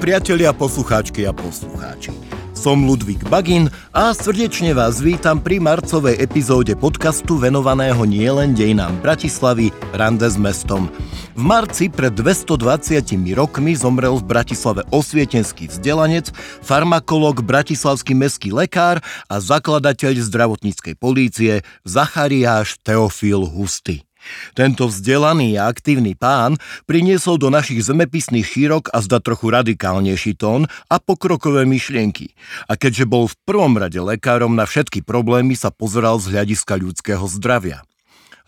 priatelia, poslucháčky a poslucháči. Som Ludvík Bagin a srdečne vás vítam pri marcovej epizóde podcastu venovaného nielen dejinám Bratislavy Rande s mestom. V marci pred 220 rokmi zomrel v Bratislave osvietenský vzdelanec, farmakolog, bratislavský mestský lekár a zakladateľ zdravotníckej polície Zachariáš Teofil Husty. Tento vzdelaný a aktívny pán priniesol do našich zemepisných šírok a zda trochu radikálnejší tón a pokrokové myšlienky. A keďže bol v prvom rade lekárom na všetky problémy, sa pozeral z hľadiska ľudského zdravia.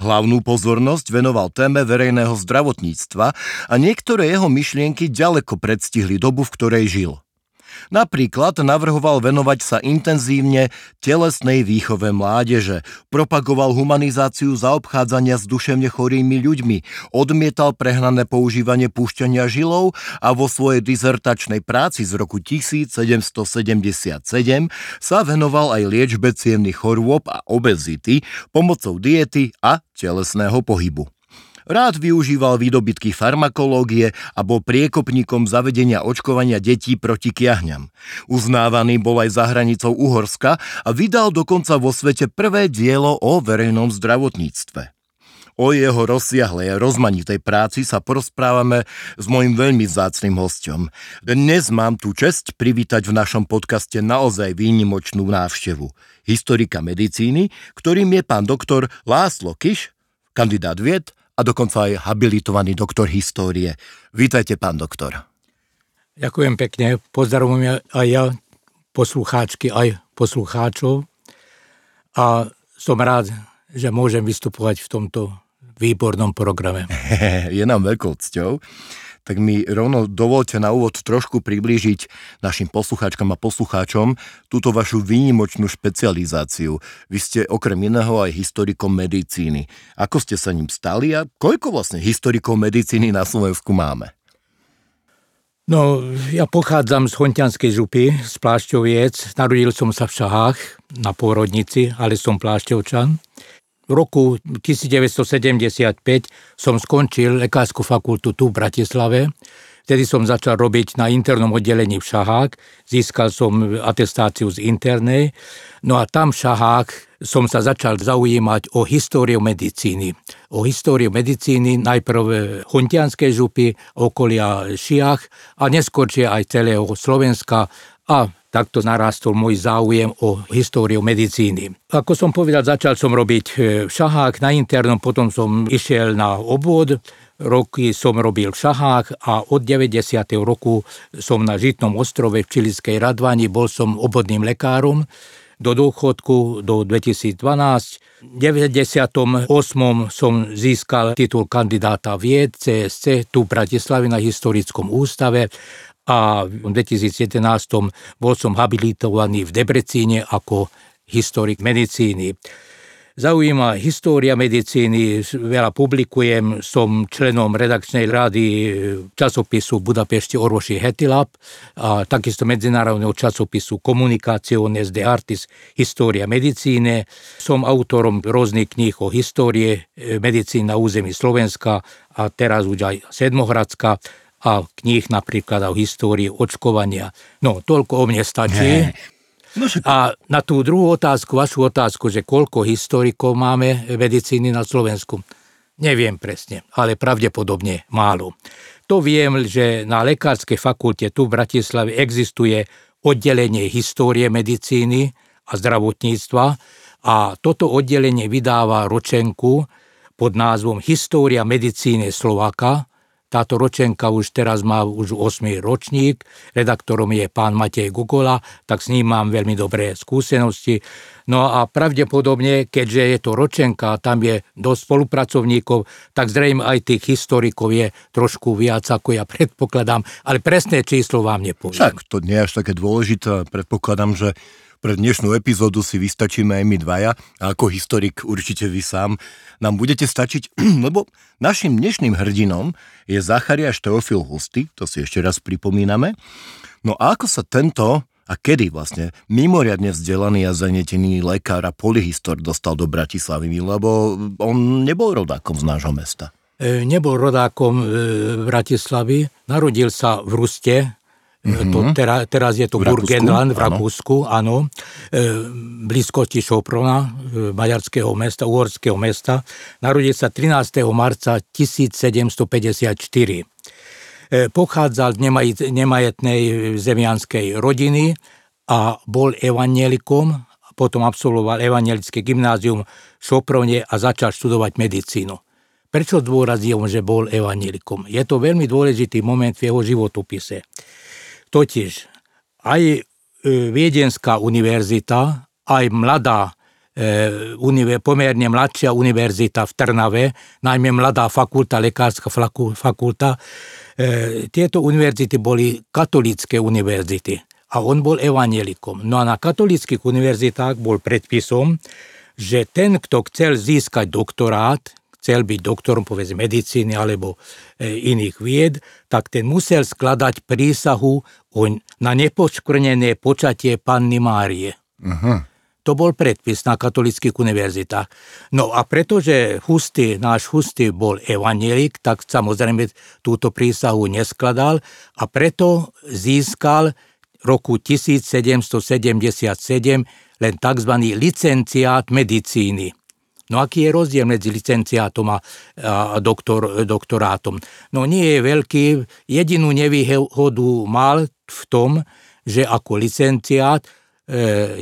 Hlavnú pozornosť venoval téme verejného zdravotníctva a niektoré jeho myšlienky ďaleko predstihli dobu, v ktorej žil. Napríklad navrhoval venovať sa intenzívne telesnej výchove mládeže, propagoval humanizáciu zaobchádzania s duševne chorými ľuďmi, odmietal prehnané používanie púšťania žilov a vo svojej dizertačnej práci z roku 1777 sa venoval aj liečbe cievnych chorôb a obezity pomocou diety a telesného pohybu. Rád využíval výdobytky farmakológie a bol priekopníkom zavedenia očkovania detí proti kiahňam. Uznávaný bol aj za hranicou Uhorska a vydal dokonca vo svete prvé dielo o verejnom zdravotníctve. O jeho rozsiahlej a rozmanitej práci sa porozprávame s mojim veľmi vzácným hostom. Dnes mám tu čest privítať v našom podcaste naozaj výnimočnú návštevu. Historika medicíny, ktorým je pán doktor Láslo Kiš, kandidát vied a dokonca aj habilitovaný doktor histórie. Vítajte, pán doktor. Ďakujem pekne. Pozdravujem aj ja, poslucháčky, aj poslucháčov. A som rád, že môžem vystupovať v tomto výbornom programe. Je nám veľkou cťou tak mi rovno dovolte na úvod trošku priblížiť našim poslucháčkam a poslucháčom túto vašu výnimočnú špecializáciu. Vy ste okrem iného aj historikom medicíny. Ako ste sa ním stali a koľko vlastne historikov medicíny na Slovensku máme? No, ja pochádzam z Hontianskej župy, z Plášťoviec. Narodil som sa v Šahách na pôrodnici, ale som Plášťovčan. Roku 1975 som skončil lekárskú fakultu tu v Bratislave. Vtedy som začal robiť na internom oddelení v Šahák. Získal som atestáciu z internej. No a tam v Šahák som sa začal zaujímať o históriu medicíny. O históriu medicíny najprv Hontianskej župy, okolia Šiach a neskôršie aj celého Slovenska a takto narastol môj záujem o históriu medicíny. Ako som povedal, začal som robiť e, šahák na internom, potom som išiel na obvod, roky som robil v šahách a od 90. roku som na Žitnom ostrove v Čilickej Radvani, bol som obvodným lekárom do dôchodku do 2012. V 98. som získal titul kandidáta vied CSC tu v Bratislave na historickom ústave a v 2011 bol som habilitovaný v Debrecíne ako historik medicíny. Zaujíma história medicíny, veľa publikujem, som členom redakčnej rady časopisu Budapešti Orvoši Hetilab a takisto medzinárodného časopisu Komunikáciones de Artis História medicíne. Som autorom rôznych kníh o histórie medicíny na území Slovenska a teraz už aj Sedmohradska a kníh napríklad o histórii očkovania. No, toľko o mne stačí. No, a na tú druhú otázku, vašu otázku, že koľko historikov máme medicíny na Slovensku, neviem presne, ale pravdepodobne málo. To viem, že na lekárskej fakulte tu v Bratislave existuje oddelenie histórie medicíny a zdravotníctva a toto oddelenie vydáva ročenku pod názvom História medicíny Slováka táto ročenka už teraz má už 8. ročník, redaktorom je pán Matej Gugola, tak s ním mám veľmi dobré skúsenosti. No a pravdepodobne, keďže je to ročenka a tam je dosť spolupracovníkov, tak zrejme aj tých historikov je trošku viac, ako ja predpokladám, ale presné číslo vám nepoviem. Však to nie je až také dôležité, predpokladám, že pre dnešnú epizódu si vystačíme aj my dvaja a ako historik určite vy sám nám budete stačiť, lebo našim dnešným hrdinom je Zachariáš Teofil Husty, to si ešte raz pripomíname. No a ako sa tento a kedy vlastne mimoriadne vzdelaný a zanetený lekár a polyhistor dostal do Bratislavy, lebo on nebol rodákom z nášho mesta. E, nebol rodákom e, Bratislavy, narodil sa v Ruste, Mm-hmm. To tera, teraz je to V Burgenland v Rakúsku? Áno. E, blízkosti Šoprona, e, maďarského mesta, uhorského mesta. Narodil sa 13. marca 1754. E, pochádzal z nemaj, nemajetnej zemianskej rodiny a bol evanielikom, potom absolvoval evanielické gymnázium v Šoprone a začal študovať medicínu. Prečo zdôrazil, že bol evanielikom? Je to veľmi dôležitý moment v jeho životopise. Totiž aj e, Viedenská univerzita, aj mladá, e, univer, pomerne mladšia univerzita v Trnave, najmä mladá fakulta, lekárska fakulta, e, tieto univerzity boli katolícke univerzity a on bol evanielikom. No a na katolických univerzitách bol predpisom, že ten, kto chcel získať doktorát, chcel byť doktorom povedz medicíny alebo e, iných vied, tak ten musel skladať prísahu na nepoškvrnené počatie Panny Márie. Uh-huh. To bol predpis na katolických univerzitách. No a pretože Husty, náš Husty bol evanielik, tak samozrejme túto prísahu neskladal a preto získal roku 1777 len tzv. licenciát medicíny. No aký je rozdiel medzi licenciátom a, doktor, doktorátom? No nie je veľký. Jedinú nevýhodu mal v tom, že ako licenciát e,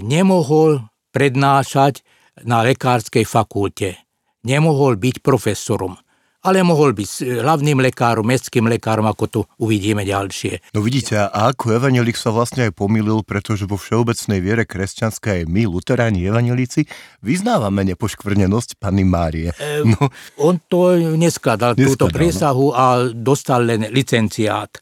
nemohol prednášať na lekárskej fakulte. Nemohol byť profesorom ale mohol byť hlavným lekárom, mestským lekárom, ako tu uvidíme ďalšie. No vidíte, a ako evanelik sa vlastne aj pomýlil, pretože vo všeobecnej viere kresťanskej my, luteráni evanelíci, vyznávame nepoškvrnenosť Panny Márie. E, no. On to neskladal, neskladal túto no. prísahu no. a dostal len licenciát.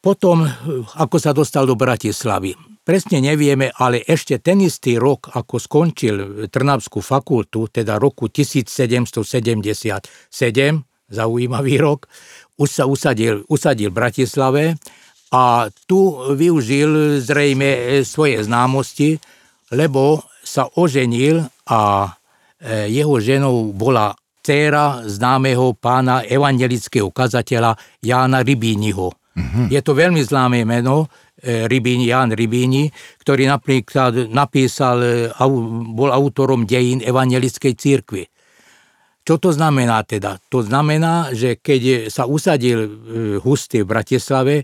Potom, ako sa dostal do Bratislavy, presne nevieme, ale ešte ten istý rok, ako skončil Trnavskú fakultu, teda roku 1777, zaujímavý rok, už sa usadil, usadil v Bratislave a tu využil zrejme svoje známosti, lebo sa oženil a e, jeho ženou bola dcéra známeho pána evangelického kazateľa Jána Rybíniho. Mm-hmm. Je to veľmi známe meno, E, Rybíni, Jan Rybíni, ktorý napríklad napísal, e, bol autorom dejín evangelickej církvy. Čo to znamená teda? To znamená, že keď sa usadil e, Husty v Bratislave,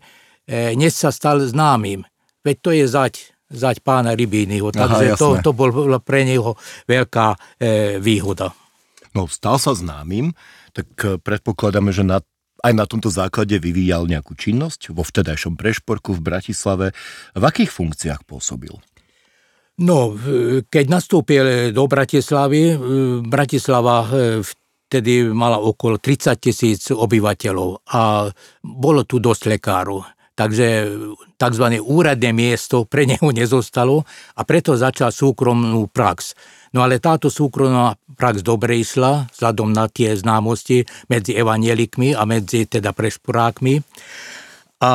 dnes sa stal známym. Veď to je zať, zať pána Rybínyho. Takže Aha, to, to bola pre neho veľká e, výhoda. No, stal sa známym, tak predpokladáme, že na aj na tomto základe vyvíjal nejakú činnosť vo vtedajšom prešporku v Bratislave. V akých funkciách pôsobil? No, keď nastúpil do Bratislavy, Bratislava e, vtedy mala okolo 30 tisíc obyvateľov a bolo tu dosť lekárov. Takže tzv. úradné miesto pre neho nezostalo a preto začal súkromnú prax. No ale táto súkromná prax dobre išla, vzhľadom na tie známosti medzi evanielikmi a medzi teda prešporákmi. A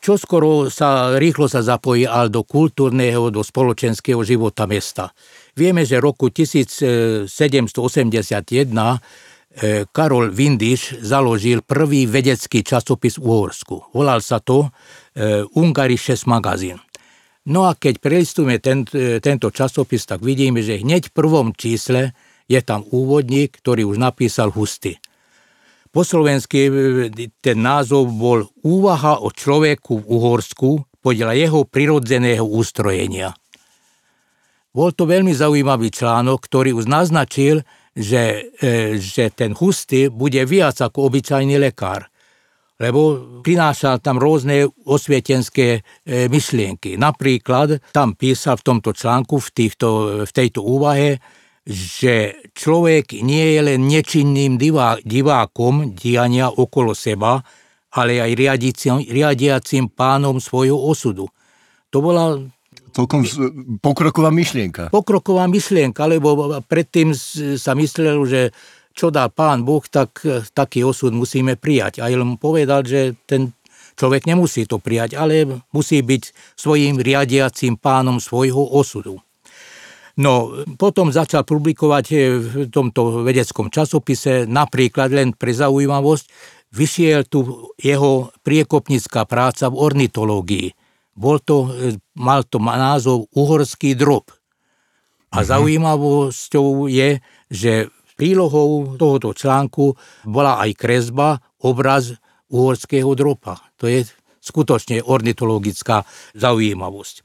čo skoro sa, rýchlo sa zapojí aj do kultúrneho, do spoločenského života mesta. Vieme, že roku 1781 eh, Karol Vindiš založil prvý vedecký časopis v Uhorsku. Volal sa to eh, Ungarišes magazín. No a keď prelistujeme ten, tento časopis, tak vidíme, že hneď v prvom čísle je tam úvodník, ktorý už napísal Husty. Po slovensky ten názov bol Úvaha o človeku v Uhorsku podľa jeho prirodzeného ústrojenia. Bol to veľmi zaujímavý článok, ktorý už naznačil, že, e, že ten Husty bude viac ako obyčajný lekár – lebo prinášal tam rôzne osvietenské e, myšlienky. Napríklad tam písal v tomto článku, v, týchto, v tejto úvahe, že človek nie je len nečinným divá, divákom diania okolo seba, ale aj riadiacim, riadiacim pánom svojho osudu. To bola celkom pokroková myšlienka. Pokroková myšlienka, lebo predtým sa myslel, že čo dá pán Boh, tak taký osud musíme prijať. A on povedal, že ten človek nemusí to prijať, ale musí byť svojim riadiacím pánom svojho osudu. No, potom začal publikovať v tomto vedeckom časopise napríklad len pre zaujímavosť, vyšiel tu jeho priekopnická práca v ornitológii. Bol to, mal to názov Uhorský drob. A uh-huh. zaujímavosťou je, že prílohou tohoto článku bola aj kresba, obraz uhorského dropa. To je skutočne ornitologická zaujímavosť.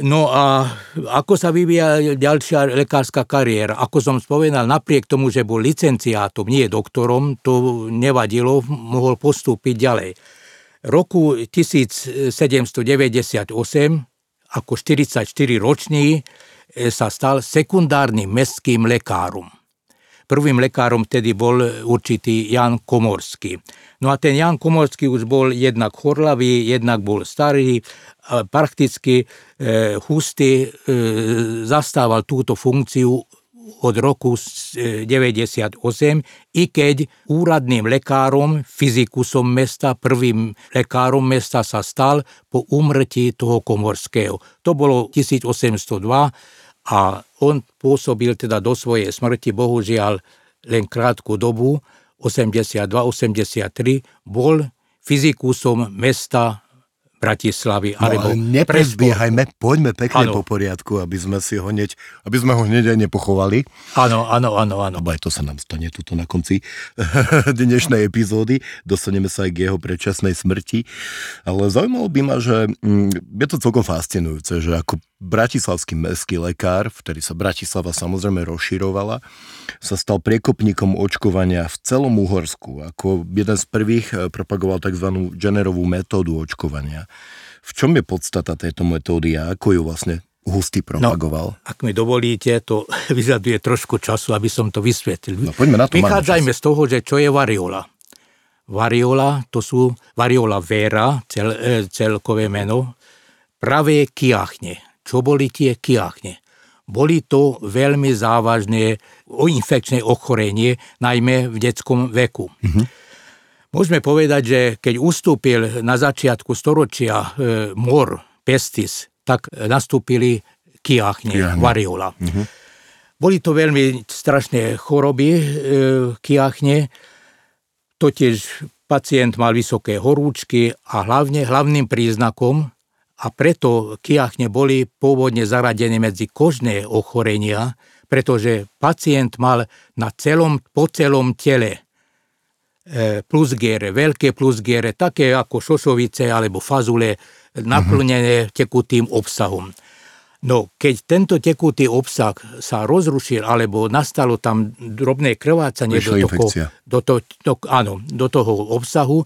No a ako sa vyvíja ďalšia lekárska kariéra? Ako som spomenal, napriek tomu, že bol licenciátom, nie doktorom, to nevadilo, mohol postúpiť ďalej. Roku 1798 ako 44 ročný sa stal sekundárnym mestským lekárom. Prvým lekárom tedy bol určitý Jan Komorský. No a ten Jan Komorský už bol jednak chorlavý, jednak bol starý, prakticky e, hustý, e, zastával túto funkciu od roku 98, i keď úradným lekárom, fyzikusom mesta, prvým lekárom mesta sa stal po umrtí toho Komorského. To bolo 1802 a on pôsobil teda do svojej smrti, bohužiaľ len krátku dobu, 82-83, bol fyzikusom mesta Bratislavy. No, alebo neprezbiehajme, poďme pekne ano. po poriadku, aby sme si ho hneď, aby sme ho hneď aj nepochovali. Áno, áno, áno, áno. Aj to sa nám stane tuto na konci dnešnej epizódy. Dostaneme sa aj k jeho predčasnej smrti. Ale zaujímalo by ma, že mm, je to celkom fascinujúce, že ako bratislavský mestský lekár, vtedy sa Bratislava samozrejme rozširovala, sa stal priekopníkom očkovania v celom Uhorsku. Ako jeden z prvých eh, propagoval tzv. generovú metódu očkovania. V čom je podstata tejto metódy a ako ju vlastne Hustý propagoval? No, ak mi dovolíte, to vyžaduje trošku času, aby som to vysvetlil. No, poďme na to. Vychádzajme z toho, že čo je variola. Variola, to sú variola vera, cel, eh, celkové meno, pravé kiachne čo boli tie kiachne. Boli to veľmi závažné infekčné ochorenie, najmä v detskom veku. Mm-hmm. Môžeme povedať, že keď ustúpil na začiatku storočia e, mor, pestis, tak nastúpili kiachne, kiachne. variola. Mm-hmm. Boli to veľmi strašné choroby, e, kiachne, totiž pacient mal vysoké horúčky a hlavne hlavným príznakom a preto kiachne boli pôvodne zaradené medzi kožné ochorenia, pretože pacient mal na celom, po celom tele e, plusgiere, veľké plusgiere, také ako šošovice alebo fazule, naplnené uh-huh. tekutým obsahom. No, keď tento tekutý obsah sa rozrušil, alebo nastalo tam drobné krvácanie do toho, do, to, do, áno, do toho obsahu,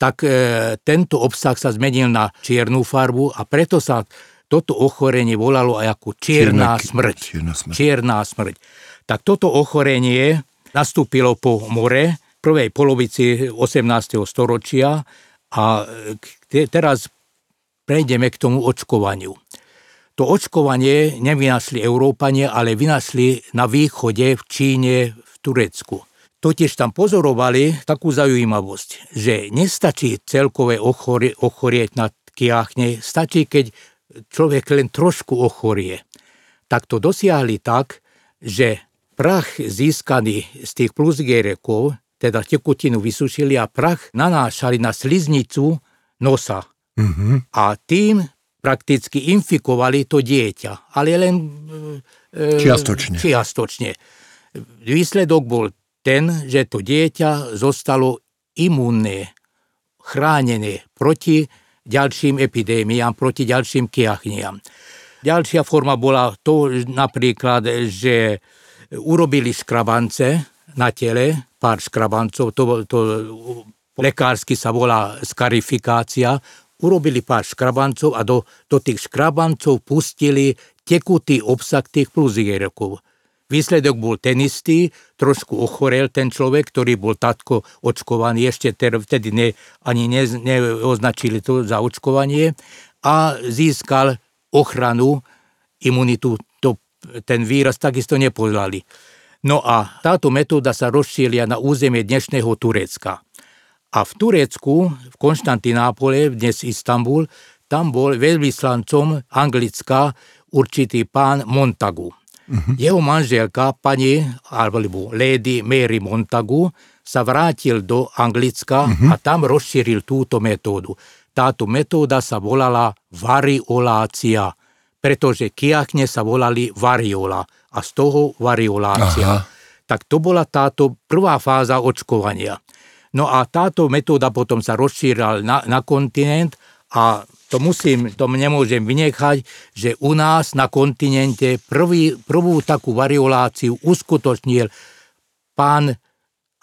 tak e, tento obsah sa zmenil na čiernu farbu a preto sa toto ochorenie volalo aj ako čierna, čierna smrť. Čierna smrť. Čierna smrť. Tak toto ochorenie nastúpilo po more prvej polovici 18. storočia a te, teraz prejdeme k tomu očkovaniu. To očkovanie nevynašli Európanie, ale vynašli na východe v Číne, v Turecku. Totiž tam pozorovali takú zaujímavosť, že nestačí celkové ochorie, ochorieť na kiachne, stačí, keď človek len trošku ochorie. Tak to dosiahli tak, že prach získaný z tých plusgérekov, teda tekutinu vysušili a prach nanášali na sliznicu nosa. Mm-hmm. A tým prakticky infikovali to dieťa, ale len e, čiastočne. čiastočne. Výsledok bol ten, že to dieťa zostalo imunné, chránené proti ďalším epidémiám, proti ďalším kiachniam. Ďalšia forma bola to napríklad, že urobili škrabance na tele, pár škrabancov, to, to lekársky sa volá skarifikácia, urobili pár škrabancov a do, do tých škrabancov pustili tekutý obsah tých pluzierokov Výsledok bol ten istý, trošku ochorel ten človek, ktorý bol tatko očkovaný, ešte vtedy ne, ani ne, neoznačili to za očkovanie a získal ochranu, imunitu, to, ten výraz takisto nepoznali. No a táto metóda sa rozšíria na územie dnešného Turecka. A v Turecku, v Konštantinápole, dnes Istanbul, tam bol veľvyslancom Anglická určitý pán Montagu. Uh-huh. Jeho manželka, pani, alebo Lady Mary Montagu, sa vrátil do Anglicka uh-huh. a tam rozšíril túto metódu. Táto metóda sa volala variolácia, pretože kiachne sa volali variola a z toho variolácia. Aha. Tak to bola táto prvá fáza očkovania. No a táto metóda potom sa rozšírila na, na kontinent a to musím, to nemôžem vynechať, že u nás na kontinente prvý, prvú takú varioláciu uskutočnil pán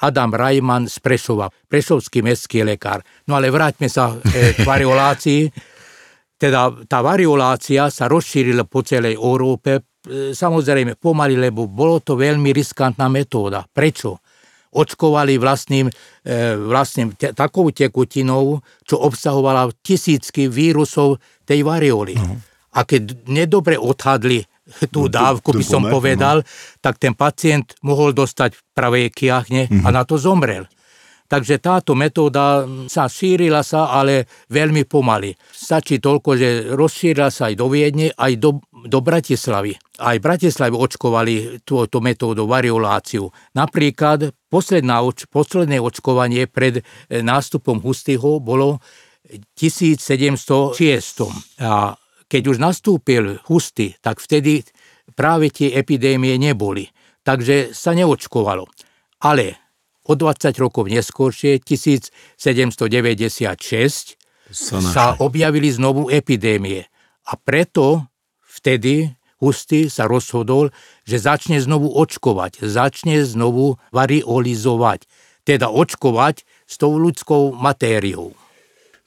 Adam Rajman z Prešova, prešovský mestský lekár. No ale vráťme sa e, k variolácii. Teda tá variolácia sa rozšírila po celej Európe, samozrejme pomaly, lebo bolo to veľmi riskantná metóda. Prečo? očkovali vlastným, e, vlastným te, takou tekutinou, čo obsahovala tisícky vírusov tej varioli. Uh-huh. A keď nedobre odhadli tú no, dávku, by som povedal, no. tak ten pacient mohol dostať pravé kiahne uh-huh. a mhm. na to zomrel. Takže táto metóda sa šírila sa, ale veľmi pomaly. Stačí toľko, že rozšírila sa aj do Viedne, aj do, do Bratislavy. Aj v očkovali túto metódu, varioláciu. Napríklad posledná, posledné očkovanie pred e, nástupom Hustyho bolo 1706. A keď už nastúpil Husty, tak vtedy práve tie epidémie neboli. Takže sa neočkovalo. Ale o 20 rokov neskôršie, 1796, sa, sa objavili znovu epidémie. A preto vtedy Husty sa rozhodol, že začne znovu očkovať, začne znovu variolizovať, teda očkovať s tou ľudskou matériou.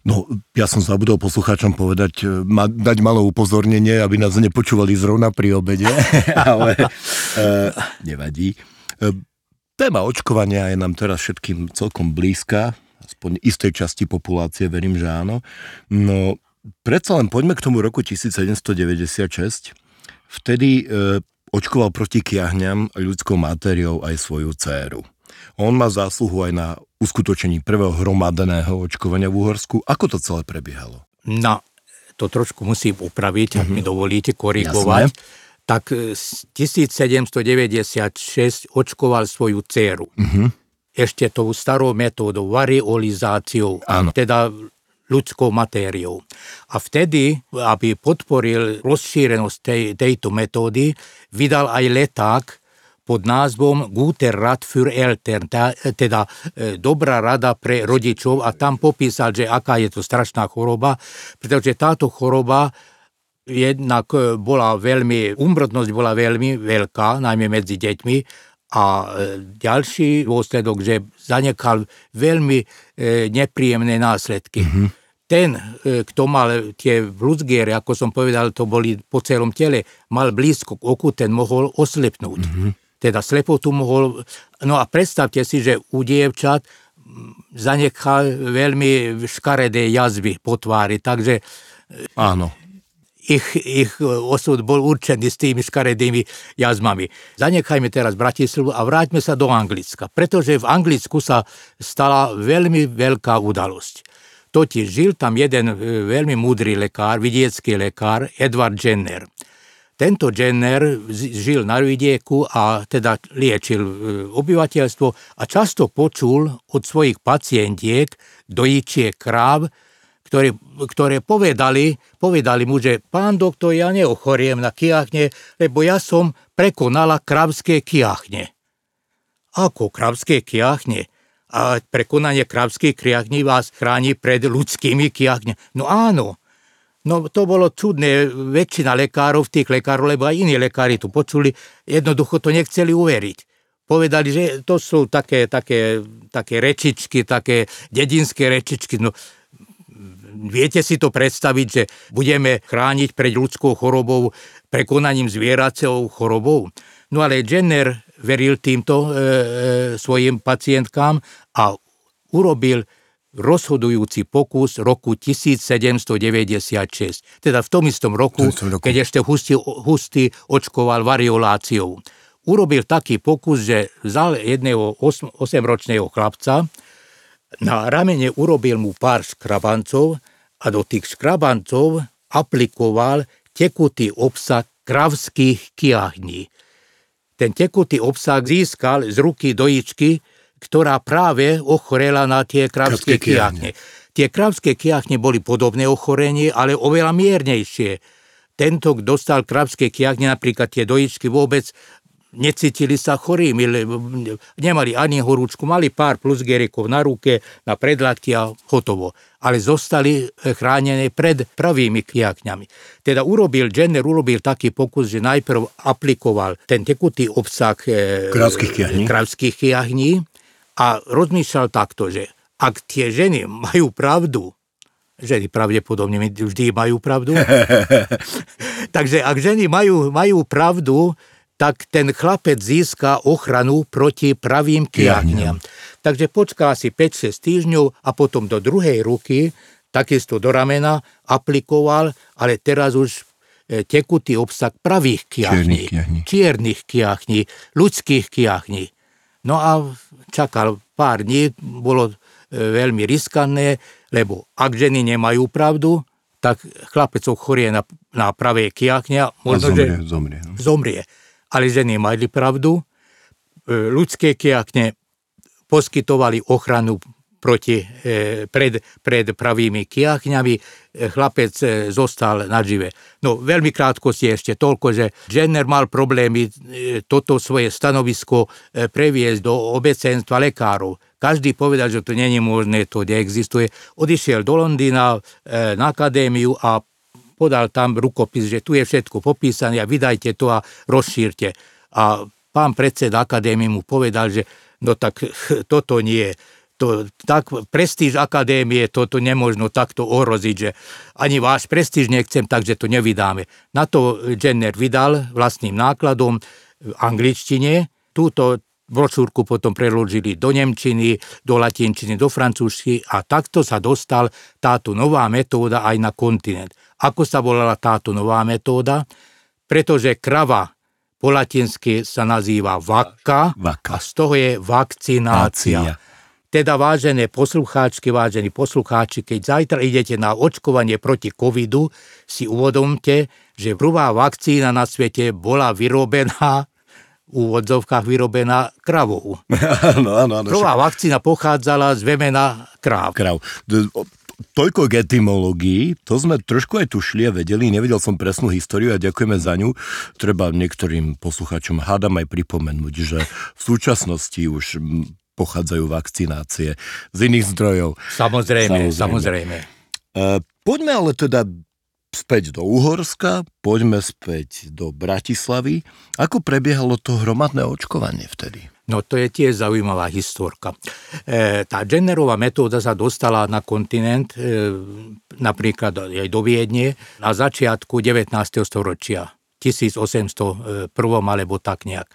No, ja som zabudol poslucháčom povedať, e, ma, dať malé upozornenie, aby nás nepočúvali zrovna pri obede, ale e, nevadí. E, Téma očkovania je nám teraz všetkým celkom blízka, aspoň istej časti populácie, verím, že áno. No, predsa len poďme k tomu roku 1796. Vtedy e, očkoval proti kiahňam ľudskou mátériou aj svoju dceru. On má zásluhu aj na uskutočení prvého hromadného očkovania v Uhorsku. Ako to celé prebiehalo? No, to trošku musím upraviť, ak mm-hmm. mi dovolíte korigovať. Jasné tak 1796 očkoval svoju dceru. Uh-huh. Ešte tou starou metódou, variolizáciou, Áno. teda ľudskou matériou. A vtedy, aby podporil rozšírenosť tej, tejto metódy, vydal aj leták pod názvom Guter Rat für Eltern, teda e, dobrá rada pre rodičov a tam popísal, že aká je to strašná choroba, pretože táto choroba jednak e, bola veľmi, umrtnosť bola veľmi veľká, najmä medzi deťmi a e, ďalší dôsledok, že zanechal veľmi e, nepríjemné následky. Mm-hmm. Ten, kto mal tie bluzgiere, ako som povedal, to boli po celom tele, mal blízko k oku, ten mohol oslepnúť. Mm-hmm. Teda slepotu mohol... No a predstavte si, že u dievčat zanechal veľmi škaredé jazvy po tvári, takže... Áno ich, ich osud bol určený s tými škaredými jazmami. Zanechajme teraz Bratislavu a vráťme sa do Anglicka, pretože v Anglicku sa stala veľmi veľká udalosť. Totiž žil tam jeden e, veľmi múdry lekár, vidiecký lekár, Edward Jenner. Tento Jenner žil na vidieku a teda liečil e, obyvateľstvo a často počul od svojich pacientiek, dojičiek kráv, ktoré, ktoré povedali, povedali mu, že pán doktor, ja neochoriem na kiachne, lebo ja som prekonala kravské kiachne. Ako kravské kiachne? A prekonanie kravských kiachní vás chráni pred ľudskými kiachne. No áno, No to bolo čudné, väčšina lekárov, tých lekárov, lebo aj iní lekári tu počuli, jednoducho to nechceli uveriť. Povedali, že to sú také, také, také rečičky, také dedinské rečičky. No viete si to predstaviť, že budeme chrániť pred ľudskou chorobou prekonaním zvieracou chorobou? No ale Jenner veril týmto e, e, svojim pacientkám a urobil rozhodujúci pokus roku 1796. Teda v tom istom roku, roku. keď ešte hustý, hustý očkoval varioláciou. Urobil taký pokus, že vzal jedného 8-ročného chlapca, na ramene urobil mu pár škrabancov a do tých škrabancov aplikoval tekutý obsah kravských kiahní. ten tekutý obsah získal z ruky dojičky, ktorá práve ochorela na tie kravské kiahne. Tie kravské kiahne boli podobné ochorenie, ale oveľa miernejšie. Tento, kto dostal kravské kiahne, napríklad tie dojičky vôbec necítili sa chorými, nemali ani horúčku, mali pár plusgerikov na ruke, na predlatky a hotovo. Ale zostali chránené pred pravými kiahňami. Teda urobil, Jenner urobil taký pokus, že najprv aplikoval ten tekutý obsah e, kravských kiahní, kravských kiahní a rozmýšľal takto, že ak tie ženy majú pravdu, ženy pravdepodobne vždy majú pravdu, takže ak ženy majú, majú pravdu, tak ten chlapec získa ochranu proti pravým kiahňam. Takže počká si 5-6 týždňov a potom do druhej ruky, takisto do ramena, aplikoval, ale teraz už e, tekutý obsah pravých kiahní, čiernych kiahní, ľudských kiahní. No a čakal pár dní, bolo e, veľmi riskantné, lebo ak ženy nemajú pravdu, tak chlapec ochorie na, na pravé kiahne a možno, zomrie, že zomrie. No. zomrie ale ženy mali pravdu. E, ľudské kiahne poskytovali ochranu proti, e, pred, pred pravými kiahňami. E, chlapec zostal nažive. No veľmi krátko si ešte toľko, že Jenner mal problémy toto svoje stanovisko previesť do obecenstva lekárov. Každý povedal, že to není možné, to neexistuje. Odišiel do Londýna na akadémiu a podal tam rukopis, že tu je všetko popísané a vydajte to a rozšírte. A pán predseda akadémie mu povedal, že no tak toto nie, to, tak prestíž akadémie toto nemožno takto ohroziť, že ani váš prestíž nechcem, takže to nevydáme. Na to Jenner vydal vlastným nákladom v angličtine. Túto brošúrku potom preložili do Nemčiny, do latinčiny, do francúzštiny a takto sa dostal táto nová metóda aj na kontinent. Ako sa volala táto nová metóda? Pretože krava po latinsky sa nazýva vaka, vaka. a z toho je vakcinácia. Nácia. Teda vážené poslucháčky, vážení poslucháči, keď zajtra idete na očkovanie proti covidu, si uvedomte, že prvá vakcína na svete bola vyrobená úvodzovkách vyrobená kravou. Áno, áno, áno. Prvá vakcína pochádzala z vemena kráv. Kráv toľko k etymológii, to sme trošku aj tušili a vedeli, nevedel som presnú históriu a ďakujeme za ňu. Treba niektorým poslucháčom hádam aj pripomenúť, že v súčasnosti už pochádzajú vakcinácie z iných zdrojov. Samozrejme, samozrejme. samozrejme. E, poďme ale teda späť do Uhorska, poďme späť do Bratislavy. Ako prebiehalo to hromadné očkovanie vtedy? No to je tiež zaujímavá historka. E, tá Jennerová metóda sa dostala na kontinent, e, napríklad aj do Viedne, na začiatku 19. storočia. 1801 alebo tak nejak.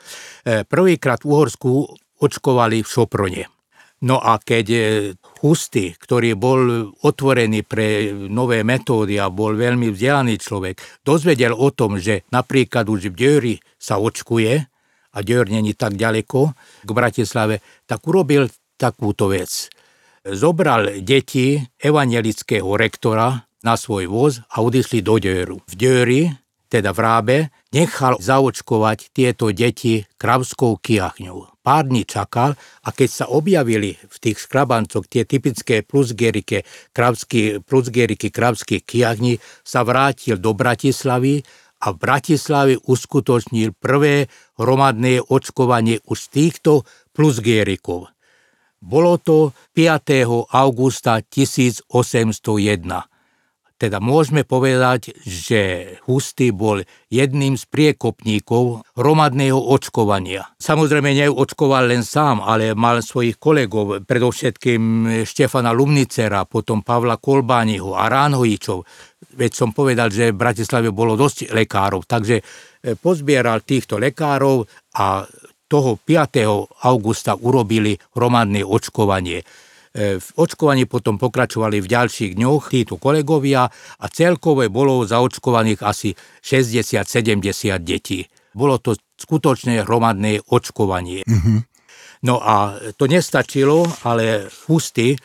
E, prvýkrát v Uhorsku očkovali v Šoprone. No a keď e, Husty, ktorý bol otvorený pre nové metódy a bol veľmi vzdelaný človek, dozvedel o tom, že napríklad už v Djöri sa očkuje, a Dior není tak ďaleko k Bratislave, tak urobil takúto vec. Zobral deti evangelického rektora na svoj voz a odišli do Dioru. V Diori, teda v Rábe, nechal zaočkovať tieto deti kravskou kiachňou. Pár dní čakal a keď sa objavili v tých škrabancoch tie typické plusgerike, kravský, plusgeriky kravských kiachní, sa vrátil do Bratislavy a v Bratislave uskutočnil prvé hromadné očkovanie už týchto plusgérikov. Bolo to 5. augusta 1801 teda môžeme povedať, že Hustý bol jedným z priekopníkov hromadného očkovania. Samozrejme neočkoval len sám, ale mal svojich kolegov, predovšetkým Štefana Lumnicera, potom Pavla Kolbániho a Ránhojičov. Veď som povedal, že v Bratislave bolo dosť lekárov, takže e, pozbieral týchto lekárov a toho 5. augusta urobili hromadné očkovanie. E, v očkovaní potom pokračovali v ďalších dňoch títo kolegovia a celkové bolo zaočkovaných asi 60-70 detí. Bolo to skutočné hromadné očkovanie. Mm-hmm. No a to nestačilo, ale Husty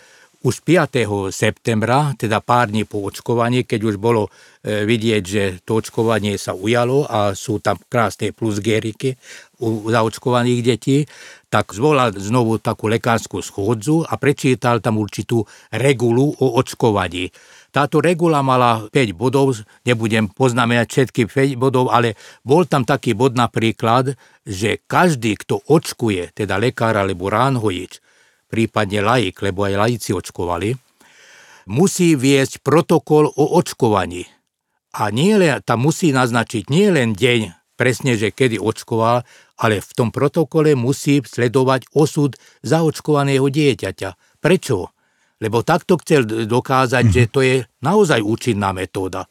už 5. septembra, teda pár dní po očkovaní, keď už bolo e, vidieť, že to očkovanie sa ujalo a sú tam krásne plusgériky u zaočkovaných detí, tak zvolal znovu takú lekárskú schôdzu a prečítal tam určitú regulu o očkovaní. Táto regula mala 5 bodov, nebudem poznamenať všetky 5 bodov, ale bol tam taký bod napríklad, že každý, kto očkuje, teda lekár alebo ránhojič, prípadne laik, lebo aj laici očkovali, musí viesť protokol o očkovaní. A nie len, tam musí naznačiť nie len deň, presne, že kedy očkoval, ale v tom protokole musí sledovať osud zaočkovaného dieťaťa. Prečo? Lebo takto chcel dokázať, že to je naozaj účinná metóda.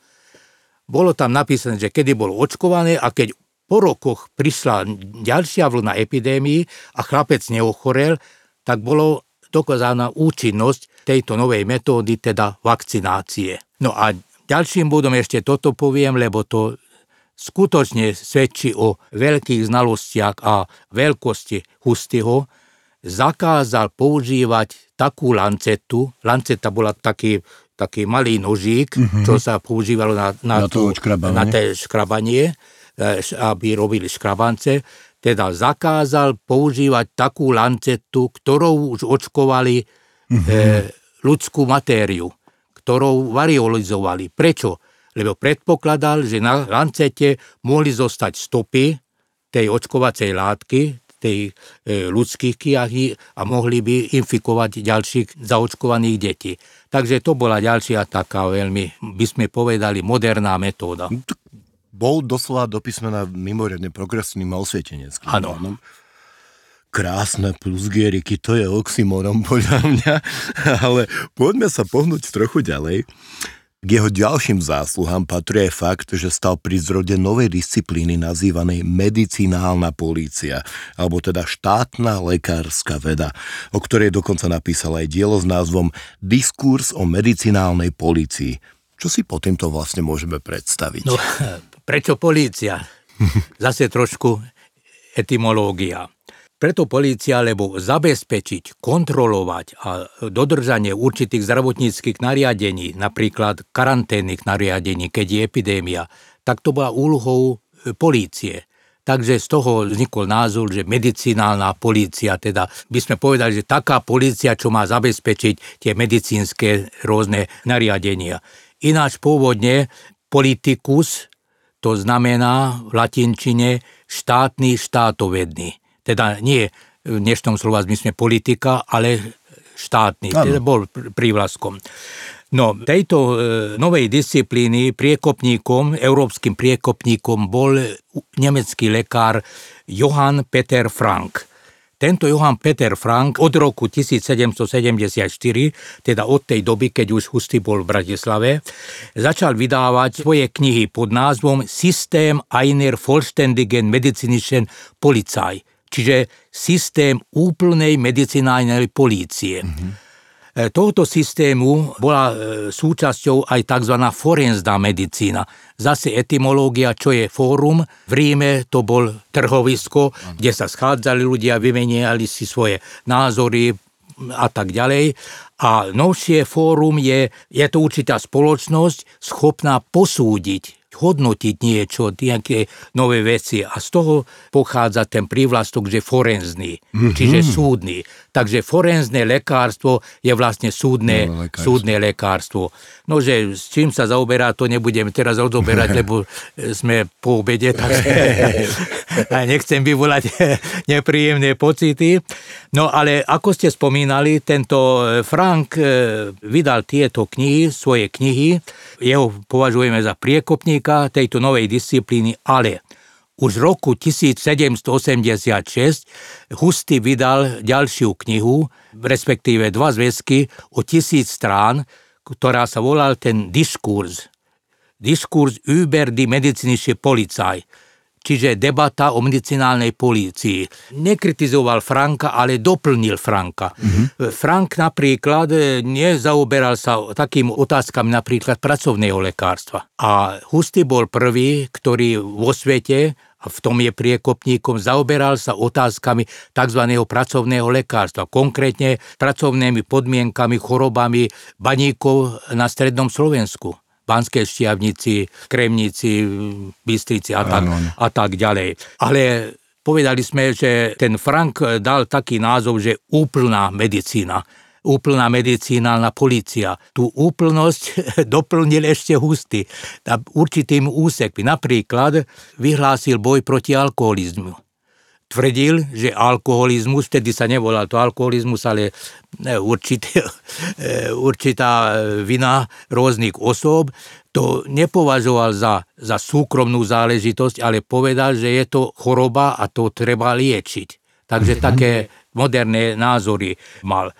Bolo tam napísané, že kedy bol očkované a keď po rokoch prišla ďalšia vlna epidémii a chlapec neochorel, tak bolo dokázaná účinnosť tejto novej metódy, teda vakcinácie. No a ďalším bodom ešte toto poviem, lebo to skutočne svedčí o veľkých znalostiach a veľkosti Hustyho, zakázal používať takú lancetu, lanceta bola taký, taký malý nožík, mm-hmm. čo sa používalo na, na, na, to, na to škrabanie, e, aby robili škrabance, teda zakázal používať takú lancetu, ktorou už očkovali mm-hmm. e, ľudskú matériu, ktorou variolizovali. Prečo? Lebo predpokladal, že na lancete mohli zostať stopy tej očkovacej látky, tej e, ľudských kiahy a mohli by infikovať ďalších zaočkovaných detí. Takže to bola ďalšia taká veľmi, by sme povedali, moderná metóda bol doslova do písmena mimoriadne progresívnym a. Áno. Krásne plusgieriky, to je oxymorom podľa mňa, ale poďme sa pohnúť trochu ďalej. K jeho ďalším zásluhám patrí aj fakt, že stal pri zrode novej disciplíny nazývanej medicinálna polícia, alebo teda štátna lekárska veda, o ktorej dokonca napísal aj dielo s názvom Diskurs o medicinálnej polícii. Čo si po týmto vlastne môžeme predstaviť? No, Prečo polícia? Zase trošku etymológia. Preto polícia, lebo zabezpečiť, kontrolovať a dodržanie určitých zdravotníckých nariadení, napríklad karanténnych nariadení, keď je epidémia, tak to bola úlohou e, polície. Takže z toho vznikol názor, že medicinálna polícia, teda by sme povedali, že taká polícia, čo má zabezpečiť tie medicínske rôzne nariadenia. Ináč pôvodne politikus to znamená v latinčine štátny štátovedný. Teda nie v dnešnom slova zmysle politika, ale štátny, ano. teda bol prívlaskom. No, tejto e, novej disciplíny priekopníkom, európskym priekopníkom bol nemecký lekár Johann Peter Frank. Tento Johann Peter Frank od roku 1774, teda od tej doby, keď už Husty bol v Bratislave, začal vydávať svoje knihy pod názvom Systém einer vollständigen medizinischen Polizei, čiže systém úplnej medicinálnej polície. Mm-hmm. Tohoto systému bola e, súčasťou aj tzv. forenzná medicína. Zase etymológia, čo je fórum. V Ríme to bol trhovisko, kde sa schádzali ľudia, vymeniali si svoje názory a tak ďalej. A novšie fórum je, je to určitá spoločnosť schopná posúdiť hodnotiť niečo, nejaké nové veci a z toho pochádza ten prívlastok, že forenzný, mm-hmm. čiže súdny. Takže forenzné lekárstvo je vlastne súdne, no, lekárstvo. súdne lekárstvo. No, že s čím sa zaoberá, to nebudem teraz odoberať, lebo sme po obede, takže nechcem vyvolať nepríjemné pocity. No, ale ako ste spomínali, tento Frank eh, vydal tieto knihy, svoje knihy, jeho považujeme za priekopníka tejto novej disciplíny, ale už roku 1786 Husty vydal ďalšiu knihu, respektíve dva zväzky o tisíc strán, ktorá sa volal ten diskurs. Diskurs über die medizinische Polizei čiže debata o medicinálnej polícii. Nekritizoval Franka, ale doplnil Franka. Mm-hmm. Frank napríklad e, nezaoberal sa takým otázkami napríklad pracovného lekárstva. A Husty bol prvý, ktorý vo svete a v tom je priekopníkom, zaoberal sa otázkami tzv. pracovného lekárstva, konkrétne pracovnými podmienkami, chorobami baníkov na strednom Slovensku. Banské šťavnici, Kremnici, Bystrici a tak, a tak ďalej. Ale povedali sme, že ten Frank dal taký názov, že úplná medicína úplná medicínálna policia. Tú úplnosť doplnil ešte husty určitým úsekmi. Napríklad vyhlásil boj proti alkoholizmu. Tvrdil, že alkoholizmus, vtedy sa nevolal to alkoholizmus, ale určitý, určitá vina rôznych osôb, to nepovažoval za, za súkromnú záležitosť, ale povedal, že je to choroba a to treba liečiť. Takže také moderné názory mal.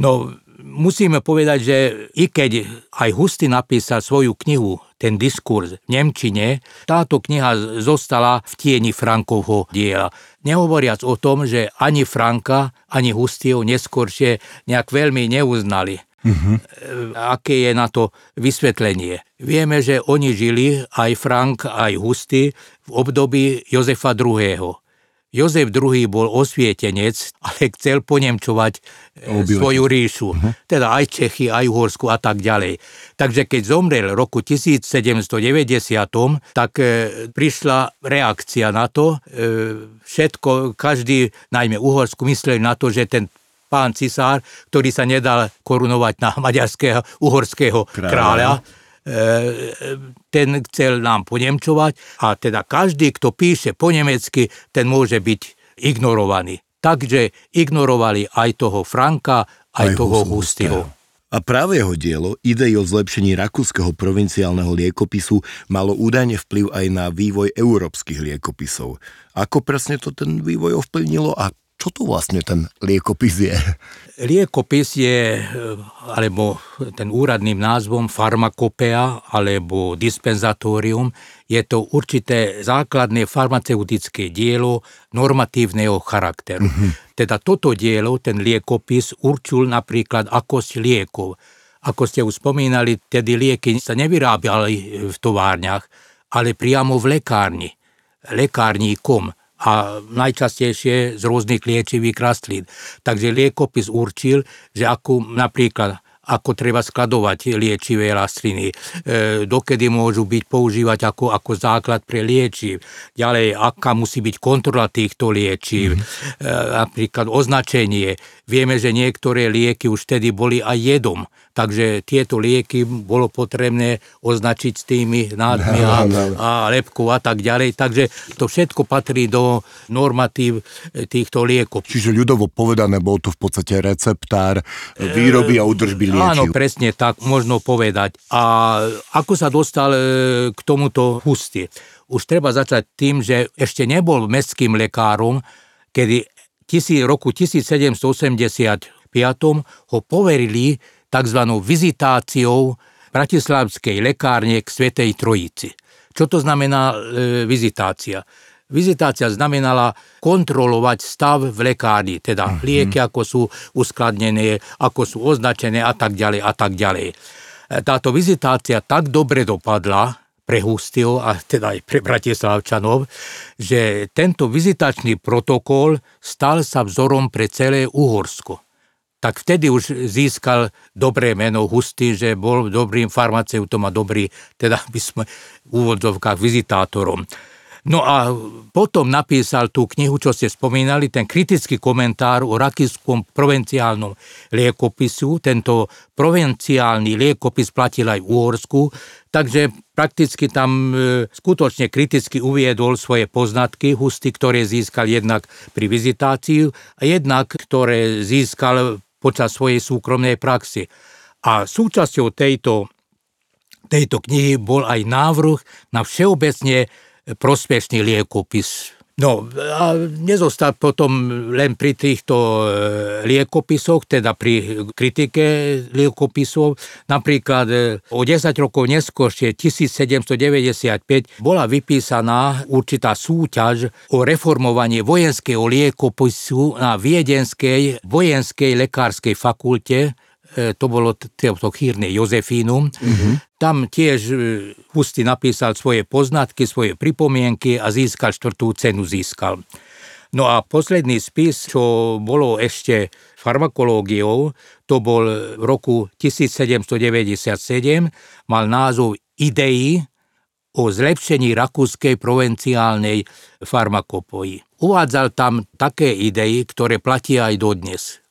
No, musíme povedať, že i keď aj Husty napísal svoju knihu, ten diskurs v Nemčine, táto kniha zostala v tieni Frankovho diela. Nehovoriac o tom, že ani Franka, ani Hustieho neskôršie nejak veľmi neuznali. Uh-huh. Aké je na to vysvetlenie? Vieme, že oni žili, aj Frank, aj Husty, v období Jozefa II. Jozef II bol osvietenec, ale chcel ponemčovať e, Obyvateľ. svoju ríšu. Uh-huh. Teda aj Čechy, aj Uhorsku a tak ďalej. Takže keď zomrel v roku 1790, tak e, prišla reakcia na to. E, všetko, každý, najmä Uhorsku, myslel na to, že ten pán cisár, ktorý sa nedal korunovať na maďarského, uhorského kráľa, kráľa ten chcel nám ponemčovať a teda každý, kto píše po nemecky, ten môže byť ignorovaný. Takže ignorovali aj toho Franka, aj, aj toho Hustyho. A práve jeho dielo, idei o zlepšení rakúskeho provinciálneho liekopisu, malo údajne vplyv aj na vývoj európskych liekopisov. Ako presne to ten vývoj ovplyvnilo a čo to vlastne ten liekopis je? Liekopis je, alebo ten úradným názvom farmakopea alebo dispenzatórium, je to určité základné farmaceutické dielo normatívneho charakteru. Mm-hmm. Teda toto dielo, ten liekopis, určil napríklad akosť liekov. Ako ste už spomínali, tedy lieky sa nevyrábali v továrniach, ale priamo v lekárni, lekárníkom a najčastejšie z rôznych liečivých rastlín. Takže liekopis určil, že ako napríklad ako treba skladovať liečivé rastliny, e, dokedy môžu byť používať ako, ako základ pre liečiv, ďalej aká musí byť kontrola týchto liečiv, mm-hmm. e, napríklad označenie. Vieme, že niektoré lieky už vtedy boli aj jedom, takže tieto lieky bolo potrebné označiť s tými nádmi a, a lepkou a tak ďalej. Takže to všetko patrí do normatív e, týchto liekov. Čiže ľudovo povedané, bol to v podstate receptár výroby a udržby liečiv. Áno, presne tak, možno povedať. A ako sa dostal e, k tomuto hustie? Už treba začať tým, že ešte nebol mestským lekárom, kedy v roku 1785 ho poverili tzv. vizitáciou Bratislavskej lekárne k Svetej Trojici. Čo to znamená e, vizitácia? Vizitácia znamenala kontrolovať stav v lekárni, teda uh-huh. lieky, ako sú uskladnené, ako sú označené a tak ďalej a tak ďalej. E, táto vizitácia tak dobre dopadla, pre Hustio a teda aj pre Bratislavčanov, že tento vizitačný protokol stal sa vzorom pre celé Uhorsko tak vtedy už získal dobré meno Hustý, že bol dobrým farmaceutom a dobrý, teda by sme v úvodzovkách vizitátorom. No a potom napísal tú knihu, čo ste spomínali, ten kritický komentár o rakiskom provinciálnom liekopisu. Tento provinciálny liekopis platil aj Uhorsku, takže prakticky tam e, skutočne kriticky uviedol svoje poznatky, husty, ktoré získal jednak pri vizitácii a jednak, ktoré získal počas svojej súkromnej praxi. A súčasťou tejto, tejto knihy bol aj návrh na všeobecne prospešný liekopis No a nezostal potom len pri týchto e, liekopisoch, teda pri kritike liekopisov. Napríklad e, o 10 rokov neskôršie, 1795, bola vypísaná určitá súťaž o reformovanie vojenského liekopisu na Viedenskej vojenskej lekárskej fakulte to bolo to chýrne Jozefínum. Uh-huh. Tam tiež e, Husty napísal svoje poznatky, svoje pripomienky a získal štvrtú cenu získal. No a posledný spis, čo bolo ešte farmakológiou, to bol v roku 1797, mal názov Idei o zlepšení rakúskej provinciálnej farmakopoji. Uvádzal tam také idei, ktoré platia aj dodnes.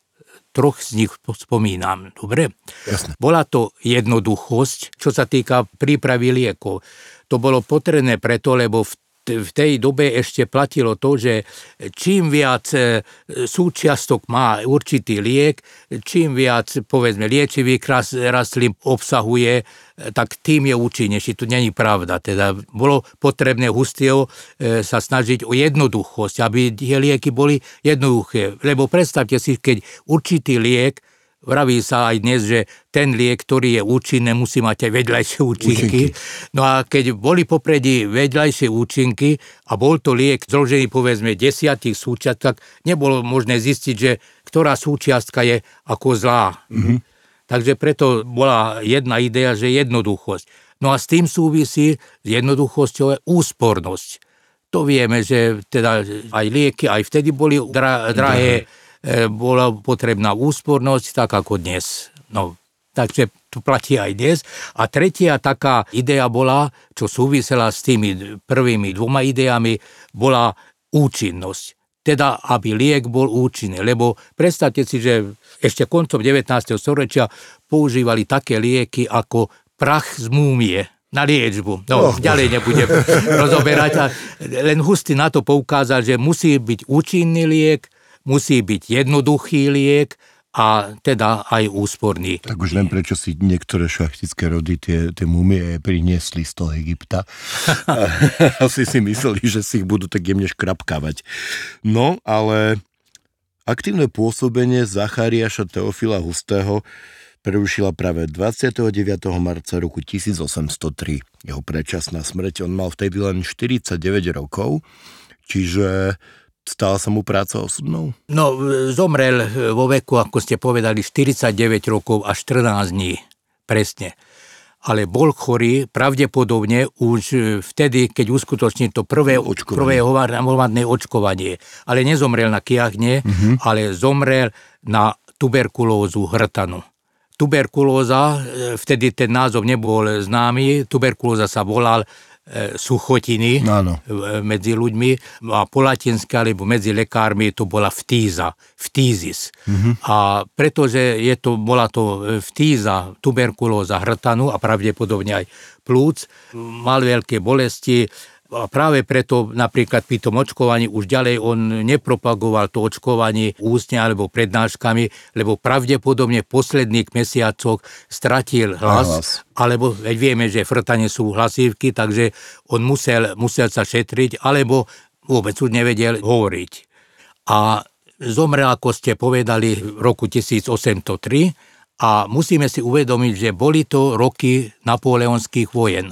Troch z nich spomínam. Dobre? Jasne. Bola to jednoduchosť, čo sa týka prípravy liekov. To bolo potrebné preto, lebo v v tej dobe ešte platilo to, že čím viac e, súčiastok má určitý liek, čím viac, povedzme, liečivých rastlín obsahuje, e, tak tým je účinnejší. To není pravda. Teda bolo potrebné hustieho sa snažiť o jednoduchosť, aby tie lieky boli jednoduché. Lebo predstavte si, keď určitý liek Vraví sa aj dnes, že ten liek, ktorý je účinný, musí mať aj vedľajšie účinky. účinky. No a keď boli popredí vedľajšie účinky a bol to liek zložený povedzme desiatich súčiastok, nebolo možné zistiť, že ktorá súčiastka je ako zlá. Mm-hmm. Takže preto bola jedna idea, že jednoduchosť. No a s tým súvisí s jednoduchosťou je úspornosť. To vieme, že teda aj lieky aj vtedy boli dra- drahé. drahé bola potrebná úspornosť, tak ako dnes. No, takže to platí aj dnes. A tretia taká idea bola, čo súvisela s tými prvými dvoma ideami, bola účinnosť. Teda, aby liek bol účinný. Lebo predstavte si, že ešte koncom 19. storočia používali také lieky ako prach z múmie na liečbu. No, oh. ďalej nebudem rozoberať. Len Husty na to poukázal, že musí byť účinný liek, musí byť jednoduchý liek a teda aj úsporný. Tak už len prečo si niektoré šachtické rody tie, tie mumie priniesli z toho Egypta. Asi si mysleli, že si ich budú tak jemne škrapkávať. No, ale aktívne pôsobenie Zachariáša Teofila Hustého prerušila práve 29. marca roku 1803. Jeho predčasná smrť, on mal vtedy len 49 rokov, čiže Stala sa mu práca osudnou? No, zomrel vo veku, ako ste povedali, 49 rokov a 14 dní. Presne. Ale bol chorý pravdepodobne už vtedy, keď uskutočnil to prvé, prvé hromadné očkovanie. Ale nezomrel na kiahne, uh-huh. ale zomrel na tuberkulózu hrtanu. Tuberkulóza, e, vtedy ten názov nebol známy, tuberkulóza sa volal E, suchotiny Áno. E, medzi ľuďmi a po latinsky alebo medzi lekármi to bola vtíza, vtízis. Mm-hmm. A pretože je to, bola to vtíza, tuberkulóza hrtanu a pravdepodobne aj plúc, mal veľké bolesti, a práve preto napríklad pri tom očkovaní už ďalej on nepropagoval to očkovanie ústne alebo prednáškami, lebo pravdepodobne v posledných mesiacoch stratil hlas, hlas. alebo veď vieme, že frtanie sú hlasívky, takže on musel, musel sa šetriť, alebo vôbec už nevedel hovoriť. A zomrel, ako ste povedali, v roku 1803 a musíme si uvedomiť, že boli to roky napoleonských vojen.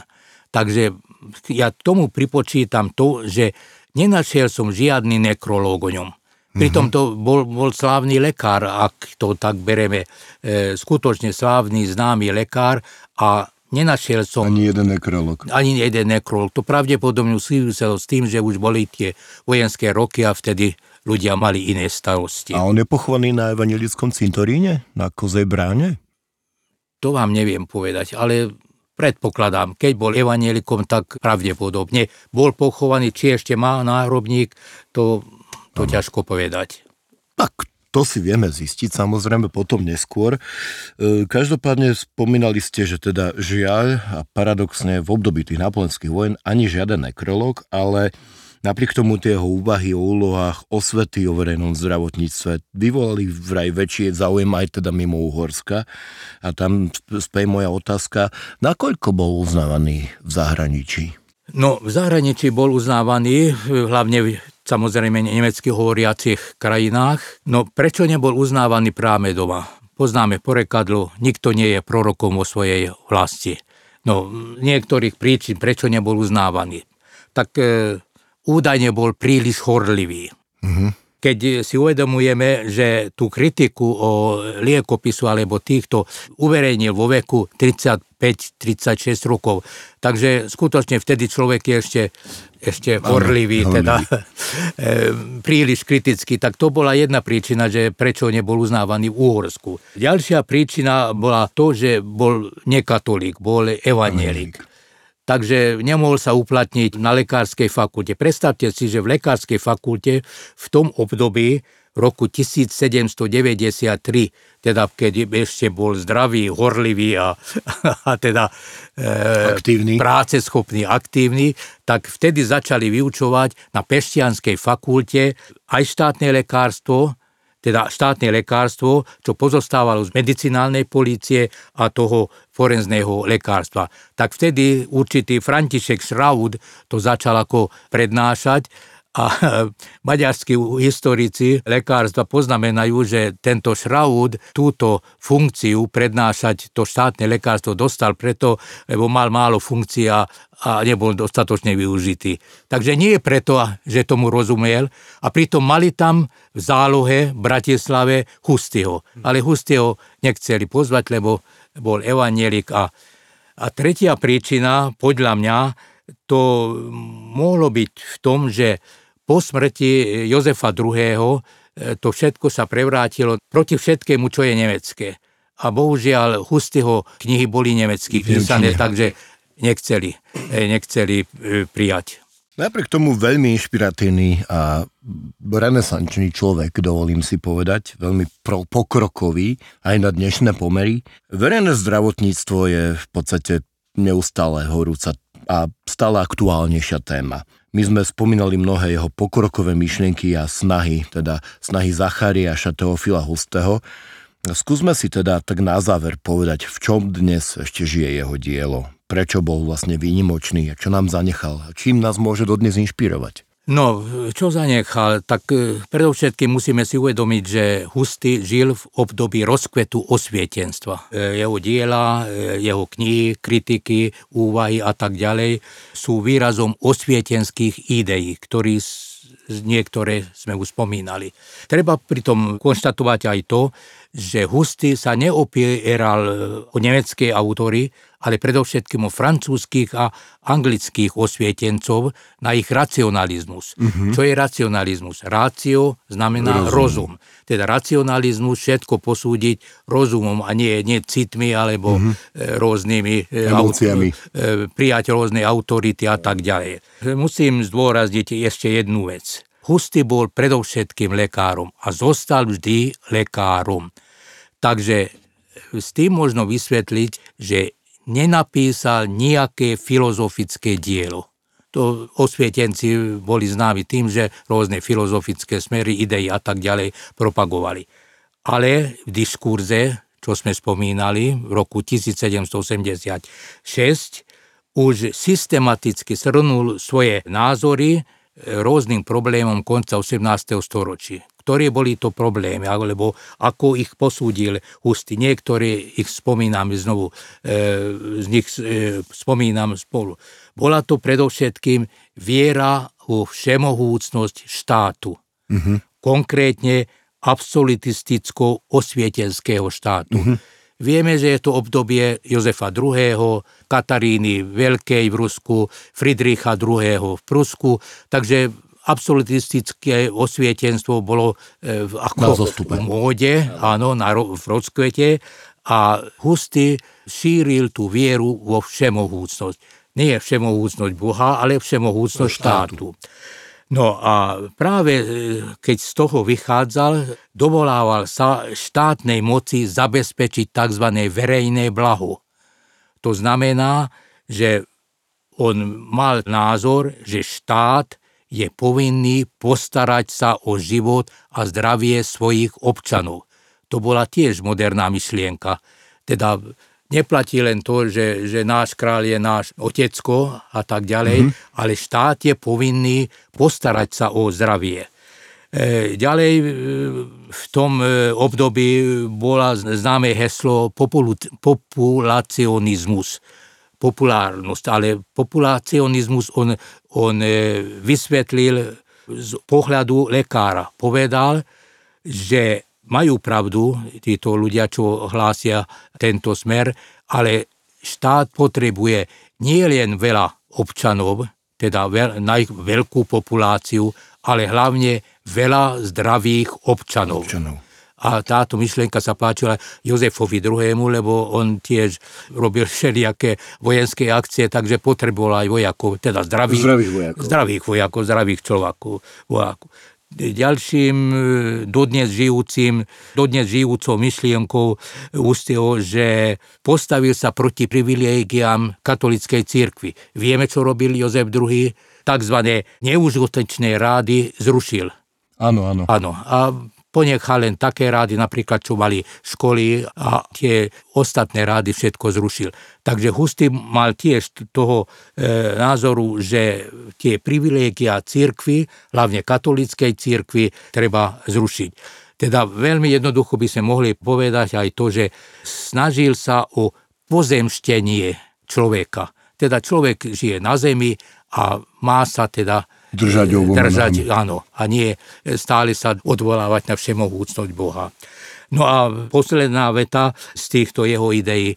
Takže ja tomu pripočítam to, že nenašiel som žiadny nekrológ o ňom. Pritom to bol, bol slávny lekár, ak to tak bereme, e, skutočne slávny, známy lekár a nenašiel som... Ani jeden nekrolog. Ani jeden nekrolog. To pravdepodobne súviselo s tým, že už boli tie vojenské roky a vtedy ľudia mali iné starosti. A on je pochovaný na evangelickom cintoríne? Na Kozej bráne? To vám neviem povedať, ale Predpokladám, keď bol evanielikom, tak pravdepodobne bol pochovaný, či ešte má náhrobník, to, to ťažko povedať. Tak to si vieme zistiť samozrejme potom neskôr. E, každopádne spomínali ste, že teda žiaľ a paradoxne v období tých napolenských vojen ani žiaden nekrolog, ale Napriek tomu tie jeho úvahy o úlohách osvety o verejnom zdravotníctve vyvolali vraj väčšie záujem aj teda mimo Uhorska. A tam spej moja otázka, nakoľko bol uznávaný v zahraničí? No, v zahraničí bol uznávaný, hlavne v samozrejme nemecky hovoriacich krajinách. No, prečo nebol uznávaný práve doma? Poznáme porekadlo, nikto nie je prorokom vo svojej vlasti. No, niektorých príčin, prečo nebol uznávaný. Tak e, údajne bol príliš horlivý. Uh-huh. keď si uvedomujeme, že tú kritiku o liekopisu alebo týchto uverejnil vo veku 35-36 rokov. Takže skutočne vtedy človek je ešte, ešte horlivý, teda príliš kritický. Tak to bola jedna príčina, že prečo nebol uznávaný v Úhorsku. Ďalšia príčina bola to, že bol nekatolík, bol evanielik takže nemohol sa uplatniť na lekárskej fakulte. Predstavte si, že v lekárskej fakulte v tom období roku 1793, teda keď ešte bol zdravý, horlivý a, a teda e, aktívny. práceschopný, aktívny, tak vtedy začali vyučovať na Pešťanskej fakulte aj štátne lekárstvo, teda štátne lekárstvo, čo pozostávalo z medicinálnej polície a toho forenzného lekárstva. Tak vtedy určitý František Šraud to začal ako prednášať a maďarskí historici lekárstva poznamenajú, že tento Šraud túto funkciu prednášať to štátne lekárstvo dostal preto, lebo mal málo funkcií a, nebol dostatočne využitý. Takže nie je preto, že tomu rozumel a pritom mali tam v zálohe v Bratislave Hustyho. Ale Hustyho nechceli pozvať, lebo bol evanielik a, a tretia príčina, podľa mňa, to mohlo byť v tom, že po smrti Jozefa II. E, to všetko sa prevrátilo proti všetkému, čo je nemecké. A bohužiaľ Hustyho knihy boli nemecky písané, takže nechceli, e, nechceli e, prijať. Napriek tomu veľmi inšpiratívny a renesančný človek, dovolím si povedať, veľmi pro, pokrokový aj na dnešné pomery. Verejné zdravotníctvo je v podstate neustále horúca a stále aktuálnejšia téma. My sme spomínali mnohé jeho pokrokové myšlienky a snahy, teda snahy Zachariáša Teofila Hustého. Skúsme si teda tak na záver povedať, v čom dnes ešte žije jeho dielo. Prečo bol vlastne výnimočný, čo nám zanechal, čím nás môže dodnes inšpirovať. No, čo zanechal, tak e, predovšetkým musíme si uvedomiť, že Husty žil v období rozkvetu osvietenstva. E, jeho diela, e, jeho knihy, kritiky, úvahy a tak ďalej sú výrazom osvietenských ideí, ktorý niektoré sme už spomínali. Treba pritom konštatovať aj to, že Husty sa neopieral o nemecké autory, ale predovšetkým o francúzských a anglických osvietencov na ich racionalizmus. Uh-huh. Čo je racionalizmus? Rácio znamená rozum. rozum. Teda racionalizmus všetko posúdiť rozumom a nie, nie citmi alebo uh-huh. rôznymi e, Emóciami. Aut- e, prijať rôzne autority a tak ďalej. Musím zdôrazniť ešte jednu vec. Husty bol predovšetkým lekárom a zostal vždy lekárom. Takže s tým možno vysvetliť, že nenapísal nejaké filozofické dielo. To osvietenci boli známi tým, že rôzne filozofické smery, idei a tak ďalej propagovali. Ale v diskurze, čo sme spomínali, v roku 1786 už systematicky srnul svoje názory rôznym problémom konca 18. storočí ktoré boli to problémy, alebo ako ich posúdil Husty. Niektoré ich spomínam znovu, e, z nich e, spomínam spolu. Bola to predovšetkým viera vo všemohúcnosť štátu. Mm-hmm. Konkrétne absolutisticko-osvietenského štátu. Mm-hmm. Vieme, že je to obdobie Jozefa II., Kataríny Veľkej v Rusku, Friedricha II. v Prusku, takže absolutistické osvietenstvo bolo e, ako v móde, áno, na, v rozkvete a Husty šíril tú vieru vo všemohúcnosť. Nie všemohúcnosť Boha, ale všemohúcnosť štátu. No a práve e, keď z toho vychádzal, dovolával sa štátnej moci zabezpečiť tzv. verejné blaho. To znamená, že on mal názor, že štát je povinný postarať sa o život a zdravie svojich občanov. To bola tiež moderná myšlienka. Teda neplatí len to, že, že náš král je náš otecko a tak ďalej, mm-hmm. ale štát je povinný postarať sa o zdravie. E, ďalej e, v tom e, období bola známe heslo populacionizmus populárnosť, ale populacionizmus on, on e, vysvetlil z pohľadu lekára povedal, že majú pravdu títo ľudia, čo hlásia tento smer, ale štát potrebuje nie len veľa občanov, teda veľkú populáciu, ale hlavne veľa zdravých občanov. občanov. A táto myšlienka sa páčila Jozefovi II., lebo on tiež robil všelijaké vojenské akcie, takže potreboval aj vojakov, teda zdravých, zdravých vojakov. Zdravých vojakov, zdravých človakov, vojakov. Ďalším e, dodnes žijúcim, dodnes žijúcou myšlienkou ústieho, že postavil sa proti privilégiám katolickej cirkvi. Vieme, čo robil Jozef II? Takzvané neužitočné rády zrušil. Áno, áno. Áno. A ponechal len také rády, napríklad čo mali školy a tie ostatné rády všetko zrušil. Takže Hustý mal tiež toho e, názoru, že tie privilégia církvy, hlavne katolíckej církvy, treba zrušiť. Teda veľmi jednoducho by sme mohli povedať aj to, že snažil sa o pozemštenie človeka. Teda človek žije na zemi a má sa teda Držať držať, áno, a nie stále sa odvolávať na všemohúcnosť Boha. No a posledná veta z týchto jeho ideí,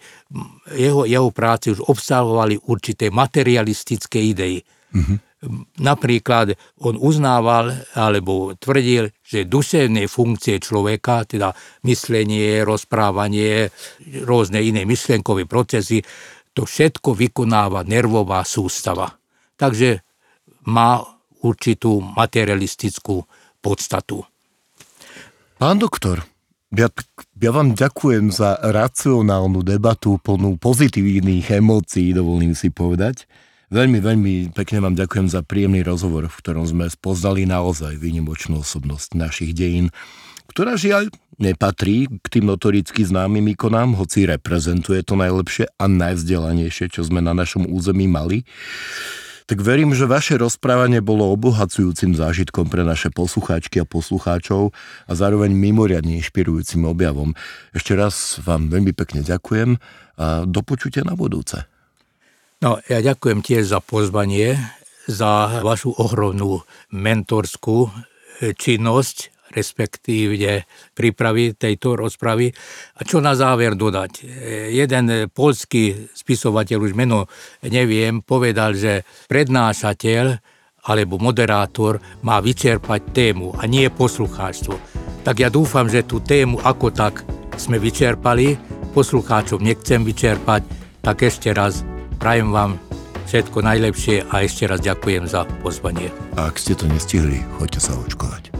jeho, jeho práce už obsahovali určité materialistické idei. Mm-hmm. Napríklad on uznával alebo tvrdil, že duševné funkcie človeka, teda myslenie, rozprávanie, rôzne iné myšlenkové procesy, to všetko vykonáva nervová sústava. Takže má určitú materialistickú podstatu. Pán doktor, ja, ja vám ďakujem za racionálnu debatu plnú pozitívnych emócií, dovolím si povedať. Veľmi, veľmi pekne vám ďakujem za príjemný rozhovor, v ktorom sme spoznali naozaj výnimočnú osobnosť našich dejín, ktorá žiaľ nepatrí k tým notoricky známym ikonám, hoci reprezentuje to najlepšie a najvzdelanejšie, čo sme na našom území mali tak verím, že vaše rozprávanie bolo obohacujúcim zážitkom pre naše poslucháčky a poslucháčov a zároveň mimoriadne inšpirujúcim objavom. Ešte raz vám veľmi pekne ďakujem a do na budúce. No, ja ďakujem tiež za pozvanie, za vašu ohromnú mentorskú činnosť respektíve prípravy tejto rozpravy. A čo na záver dodať? Jeden polský spisovateľ, už meno neviem, povedal, že prednášateľ alebo moderátor má vyčerpať tému a nie poslucháčstvo. Tak ja dúfam, že tú tému ako tak sme vyčerpali, poslucháčov nechcem vyčerpať, tak ešte raz prajem vám všetko najlepšie a ešte raz ďakujem za pozvanie. Ak ste to nestihli, choďte sa očkovať.